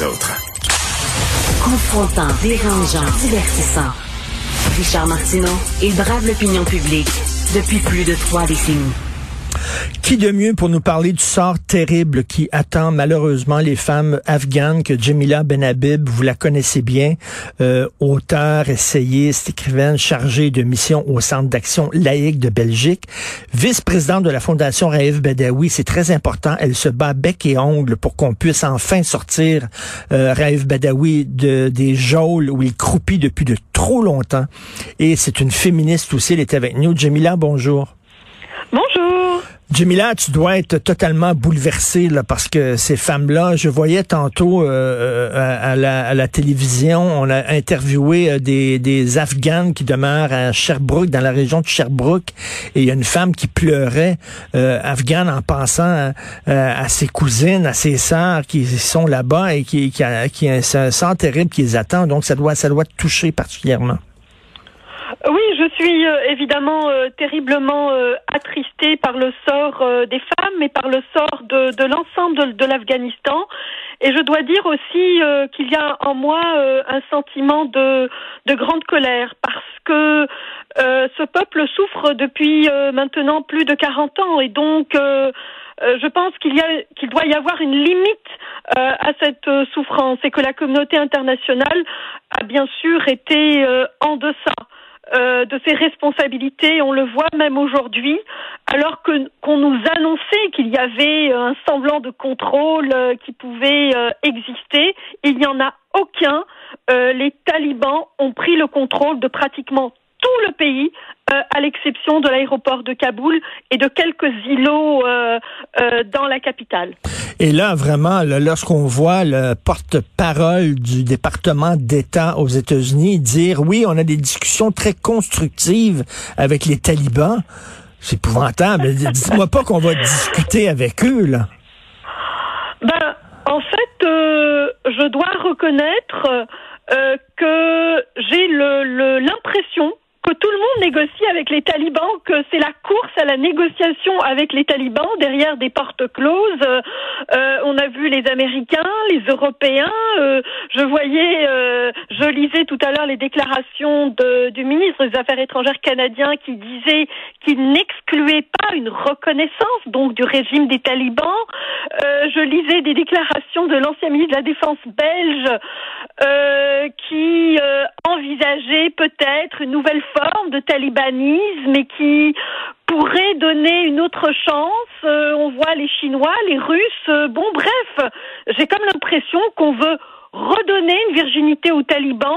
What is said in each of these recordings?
autres. Confrontant, dérangeant, divertissant. Richard Martineau, il brave l'opinion publique depuis plus de trois décennies. Qui de mieux pour nous parler du sort terrible qui attend malheureusement les femmes afghanes que Jamila Benhabib, vous la connaissez bien, euh, auteur, essayiste, écrivaine chargée de mission au Centre d'action laïque de Belgique, vice-présidente de la Fondation Raif Badawi, c'est très important, elle se bat bec et ongle pour qu'on puisse enfin sortir euh, Raif Badawi de, des geôles où il croupit depuis de trop longtemps. Et c'est une féministe aussi, elle est avec nous. Jamila, bonjour. Jamila, tu dois être totalement bouleversée là, parce que ces femmes-là, je voyais tantôt euh, à, la, à, la, télévision, on a interviewé euh, des, des Afghanes qui demeurent à Sherbrooke, dans la région de Sherbrooke, et il y a une femme qui pleurait, euh, afghane, en pensant à, ses cousines, à ses sœurs qui sont là-bas et qui, qui, un sang terrible qui les attend. Donc ça doit, ça doit te toucher particulièrement. Oui, je suis euh, évidemment euh, terriblement euh, attristée par le sort des femmes et par le sort de, de l'ensemble de, l'Afghanistan. Et je dois dire aussi qu'il y a en moi un sentiment de, de grande colère parce que ce peuple souffre depuis maintenant plus de 40 ans et donc je pense qu'il qu'il doit y avoir une limite à cette souffrance et que la communauté internationale a bien sûr été en deçà euh, de ses responsabilités. On le voit même aujourd'hui, alors que qu'on nous annonçait qu'il y avait un semblant de contrôle euh, qui pouvait euh, exister, il n'y en a aucun. les talibans ont pris le contrôle de pratiquement tout le pays, euh, à l'exception de l'aéroport de Kaboul et de quelques îlots euh, euh, dans la capitale. Et là, vraiment, lorsqu'on voit le porte-parole du département d'État aux États-Unis dire oui, on a des discussions très constructives avec les talibans, c'est épouvantable. Dites-moi pas qu'on va discuter avec eux, là. Ben, en fait, je dois reconnaître que j'ai l'impression le, le négocie avec les talibans, que c'est la course à la négociation avec les talibans derrière des portes closes. Euh, on a vu les Américains, les Européens. Euh, je voyais, euh, je lisais tout à l'heure les déclarations du ministre des Affaires étrangères canadien qui disait qu'il n'excluait pas une reconnaissance donc du régime des talibans. Euh, je lisais des déclarations de l'ancien ministre de la Défense belge qui envisageait peut-être une nouvelle forme de talibanisme et qui pourrait donner une autre chance. Euh, on voit les Chinois, les Russes. Euh, bon, bref, j'ai comme l'impression qu'on veut redonner une virginité aux talibans.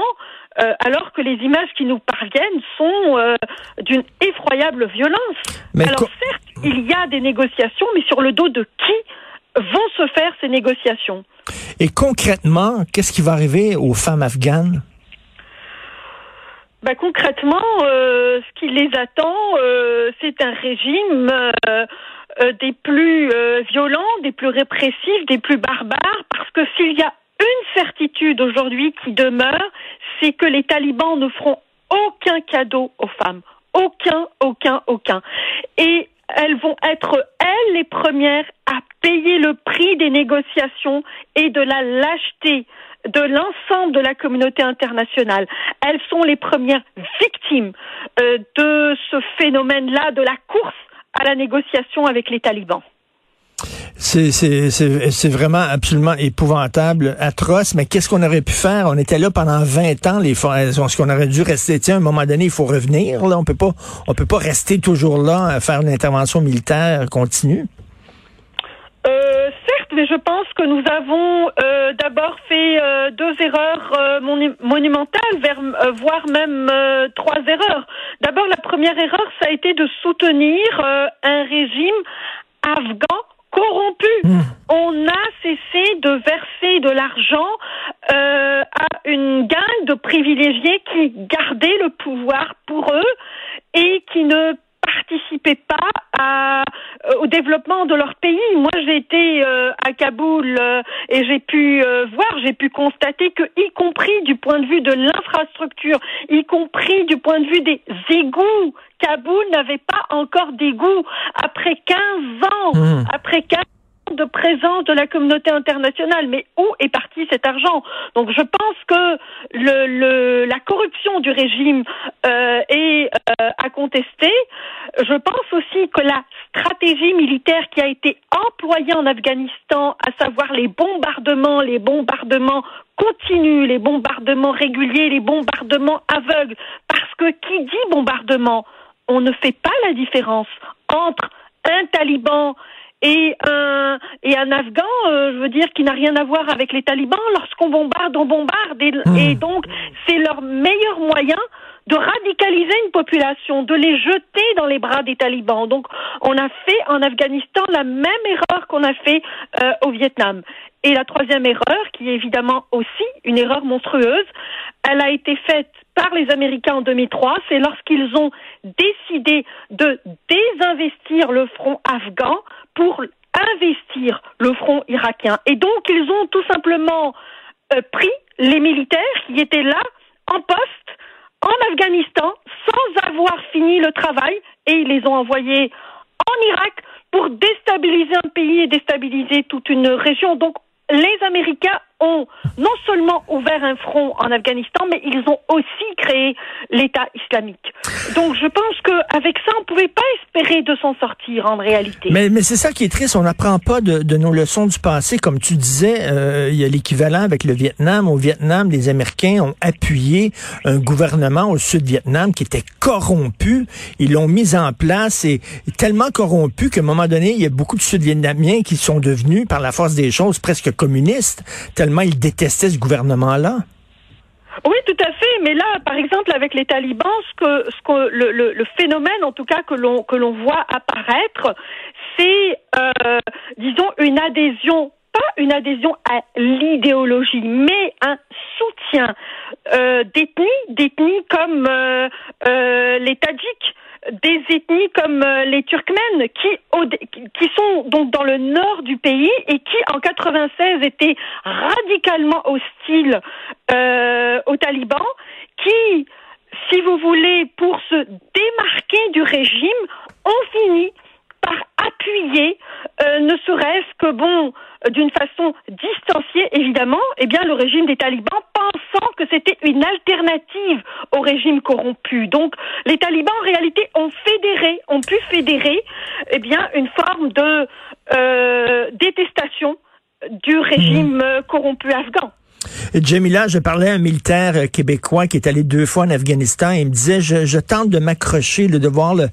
Euh, alors que les images qui nous parviennent sont d'une effroyable violence. alors certes, il y a des négociations, mais sur le dos de qui vont se faire ces négociations? Et concrètement, qu'est-ce qui va arriver aux femmes afghanes? Bah, concrètement, euh, ce qui les attend, euh, c'est un régime euh, des plus violents, des plus répressifs, des plus barbares, parce que s'il y a une certitude aujourd'hui qui demeure, c'est que les talibans ne feront aucun cadeau aux femmes. Aucun, aucun, aucun. Et elles vont être, elles, les premières à payer le prix des négociations et de la lâcheté de l'ensemble de la communauté internationale. Elles sont les premières victimes euh, de ce phénomène-là, de la course à la négociation avec les talibans. C'est vraiment absolument épouvantable, atroce, mais qu'est-ce qu'on aurait pu faire? On était là pendant 20 ans, les Est-ce qu'on aurait dû rester? Tiens, à un moment donné, il faut revenir, là? On peut pas, on peut pas rester toujours là à faire une intervention militaire continue. Mais je pense que nous avons euh, d'abord fait euh, deux erreurs euh, monumentales, vers, voire même trois erreurs. D'abord, la première erreur, ça a été de soutenir un régime afghan corrompu. Hmm. On a cessé de verser de l'argent à une gang de privilégiés qui gardaient le pouvoir pour eux et qui ne participaient pas à, euh, au développement de leur pays. Moi, j'ai été euh, à Kaboul euh, et j'ai pu voir, j'ai pu constater que, y compris du point de vue de l'infrastructure, y compris du point de vue des égouts, Kaboul n'avait pas encore d'égouts après 15 ans. Mmh. Après 15 de présence de la communauté internationale. Mais où est parti cet argent? Donc je pense que la corruption du régime euh, est euh, à contester. Je pense aussi que la stratégie militaire qui a été employée en Afghanistan, à savoir les bombardements, les bombardements continus, les bombardements réguliers, les bombardements aveugles, parce que qui dit bombardement, on ne fait pas la différence entre un taliban et un et un Afghan, euh, je veux dire, qui n'a rien à voir avec les talibans. Lorsqu'on bombarde, on bombarde, et, hmm. et donc c'est leur meilleur moyen de radicaliser une population, de les jeter dans les bras des talibans. Donc, on a fait en Afghanistan la même erreur qu'on a fait euh, au Vietnam. Et la troisième erreur, qui est évidemment aussi une erreur monstrueuse, elle a été faite par les Américains en 2003, c'est lorsqu'ils ont décidé de désinvestir le front afghan pour investir le front irakien. Et donc, ils ont tout simplement euh, pris les militaires qui étaient là, en poste, en Afghanistan, sans avoir fini le travail, et ils les ont envoyés en Irak pour déstabiliser un pays et déstabiliser toute une région. Donc, les Américains ont non seulement ouvert un front en Afghanistan, mais ils ont aussi créé l'État islamique. Donc je pense qu'avec ça, on ne pouvait pas espérer de s'en sortir en réalité. Mais, c'est ça qui est triste, on n'apprend pas de, nos leçons du passé. Comme tu disais, euh, il y a l'équivalent avec le Vietnam. Au Vietnam, les Américains ont appuyé un gouvernement au sud-Vietnam qui était corrompu. Ils l'ont mis en place et tellement corrompu qu'à un moment donné, il y a beaucoup de Sud-Vietnamiens qui sont devenus, par la force des choses, presque communistes détestaient ce gouvernement-là? Oui, tout à fait. Mais là, par exemple, avec les talibans, ce que, le, phénomène, en tout cas, que l'on que l'on voit apparaître, c'est, euh, disons, une adhésion pas une adhésion à l'idéologie, mais un soutien euh, d'ethnies, d'ethnies comme euh, euh les Tadjiks, des ethnies comme les Turkmènes qui, sont donc dans le nord du pays et qui en 96 étaient radicalement hostiles aux talibans, qui, si vous voulez, pour se démarquer du régime, ont fini par appuyer, euh, ne serait-ce que bon, d'une façon distanciée évidemment, eh bien le régime des talibans, pensant que c'était une alternative au régime corrompu. Donc les talibans en réalité ont fédéré, ont pu fédérer, eh bien une forme de euh, détestation du régime mmh. corrompu afghan. Jamila, je parlais à un militaire euh, québécois qui est allé deux fois en Afghanistan et il me disait, je, tente de m'accrocher, de voir le,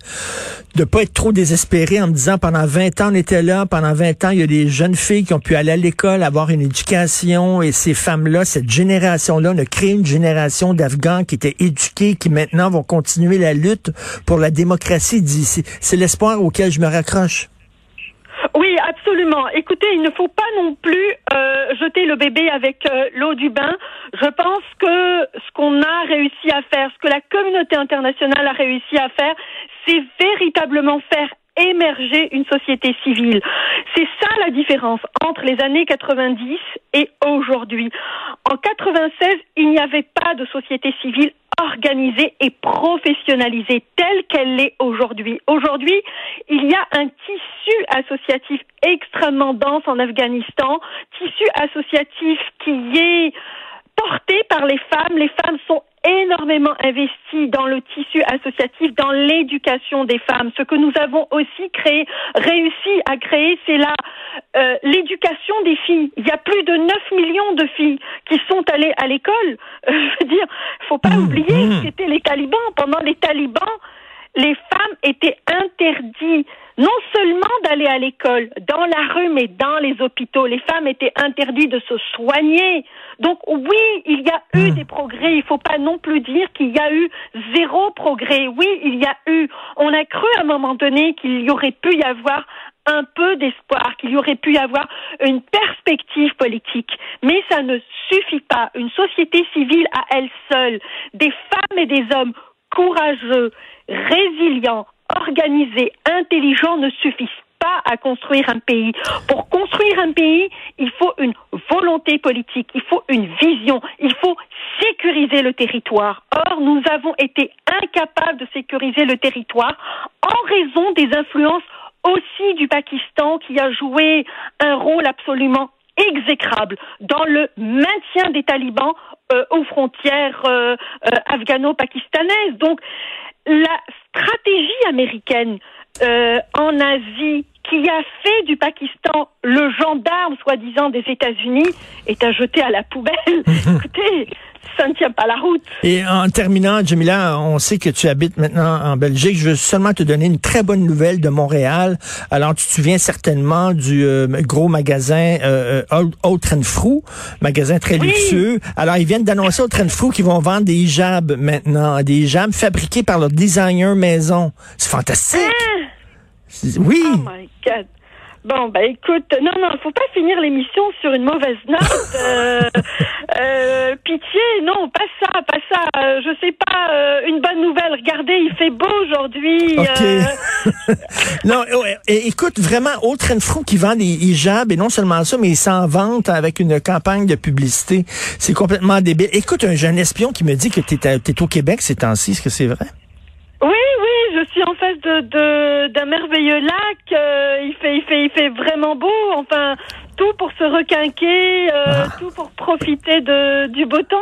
de pas être trop désespéré en me disant, pendant 20 ans, on était là, pendant 20 ans, il y a des jeunes filles qui ont pu aller à l'école, avoir une éducation et ces femmes-là, cette génération-là, on a créé une génération d'Afghans qui étaient éduqués, qui maintenant vont continuer la lutte pour la démocratie d'ici. C'est l'espoir auquel je me raccroche. Absolument. Écoutez, il ne faut pas non plus euh, jeter le bébé avec euh, l'eau du bain. Je pense que ce qu'on a réussi à faire, ce que la communauté internationale a réussi à faire, c'est véritablement faire émerger une société civile. C'est ça la différence entre les années 90 et aujourd'hui. En 96, il n'y avait pas de société civile organisée et professionnalisée telle qu'elle l'est aujourd'hui. Aujourd'hui, il y a un tissu associatif extrêmement dense en Afghanistan, tissu associatif qui est porté par les femmes. Les femmes sont énormément investies dans le tissu associatif, dans l'éducation des femmes. Ce que nous avons aussi créé, réussi à créer, c'est la euh, l'éducation des filles. Il y a plus de 9 millions de filles qui sont allées à l'école. Euh, je veux dire, faut pas mmh, oublier mmh. que c'était les talibans. Pendant les talibans, les femmes étaient interdites non seulement d'aller à l'école, dans la rue, mais dans les hôpitaux. Les femmes étaient interdites de se soigner. Donc oui, il y a eu hmm. des progrès. Il ne faut pas non plus dire qu'il y a eu zéro progrès. Oui, il y a eu. On a cru à un moment donné qu'il y aurait pu y avoir un peu d'espoir, qu'il y aurait pu y avoir une perspective politique. Mais ça ne suffit pas. Une société civile à elle seule, des femmes et des hommes courageux, résilients, organisés, intelligents ne suffisent pas à construire un pays. Pour construire un pays, il faut une volonté politique, il faut une vision, il faut sécuriser le territoire. Or, nous avons été incapables de sécuriser le territoire en raison des influences aussi du Pakistan qui a joué un rôle absolument exécrable dans le maintien des talibans euh, aux frontières euh, euh, afghano-pakistanaises. Donc la stratégie américaine en Asie qui a fait du Pakistan le gendarme, soi-disant, des États-Unis, est à jeter à la poubelle. Écoutez, ça ne tient pas la route. Et en terminant, Jamila, on sait que tu habites maintenant en Belgique. Je veux seulement te donner une très bonne nouvelle de Montréal. Alors, tu te souviens certainement du euh, gros magasin euh, Old Frou, magasin très luxueux. Alors, ils viennent d'annoncer au Frou qu'ils vont vendre des hijabs maintenant, des hijabs fabriqués par leur designer maison. C'est fantastique. Ah! Oui. Oh my God. Bon, ben écoute, non, non, faut pas finir l'émission sur une mauvaise note. Euh, euh, pitié, non, pas ça, pas ça. Euh, je sais pas, euh, une bonne nouvelle. Regardez, il fait beau aujourd'hui. Euh. non, écoute, vraiment, autre Frou qui vend des hijabs, et non seulement ça, mais il s'en vante avec une campagne de publicité. C'est complètement débile. Écoute, un jeune espion qui me dit que tu es, au Québec ces temps-ci, est-ce que c'est vrai? Oui, oui, je suis en face de d'un merveilleux lac. Euh, il fait, il fait, il fait vraiment beau. Enfin, tout pour se requinquer, euh, ah. tout pour profiter de du beau temps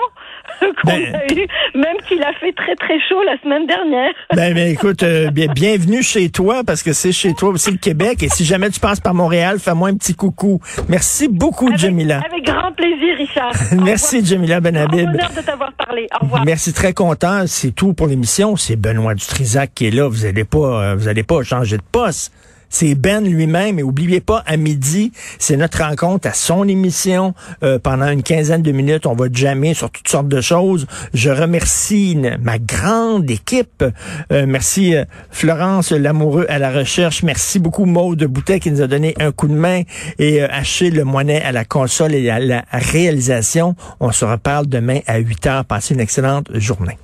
qu'on ben. a eu, même qu'il a fait très très chaud la semaine dernière. Ben, ben écoute, euh, bienvenue chez toi parce que c'est chez toi aussi le Québec. Et si jamais tu passes par Montréal, fais-moi un petit coucou. Merci beaucoup, avec, Jamila. Avec grand plaisir, Richard. Merci, Jamila Benhabib. Honneur de t'avoir parlé. Au revoir. Merci, très content. C'est tout pour l'émission. C'est Benoît Dutrisac qui est là. Vous n'allez pas, vous allez pas changer de poste. C'est Ben lui-même. Et oubliez pas, à midi, c'est notre rencontre à son émission. Euh, pendant une quinzaine de minutes, on va jammer sur toutes sortes de choses. Je remercie ma grande équipe. Euh, merci euh, Florence Lamoureux à la recherche. Merci beaucoup Maude Boutet qui nous a donné un coup de main. Et Achille Moinet à la console et à la réalisation. On se reparle demain à 8 heures. Passez une excellente journée.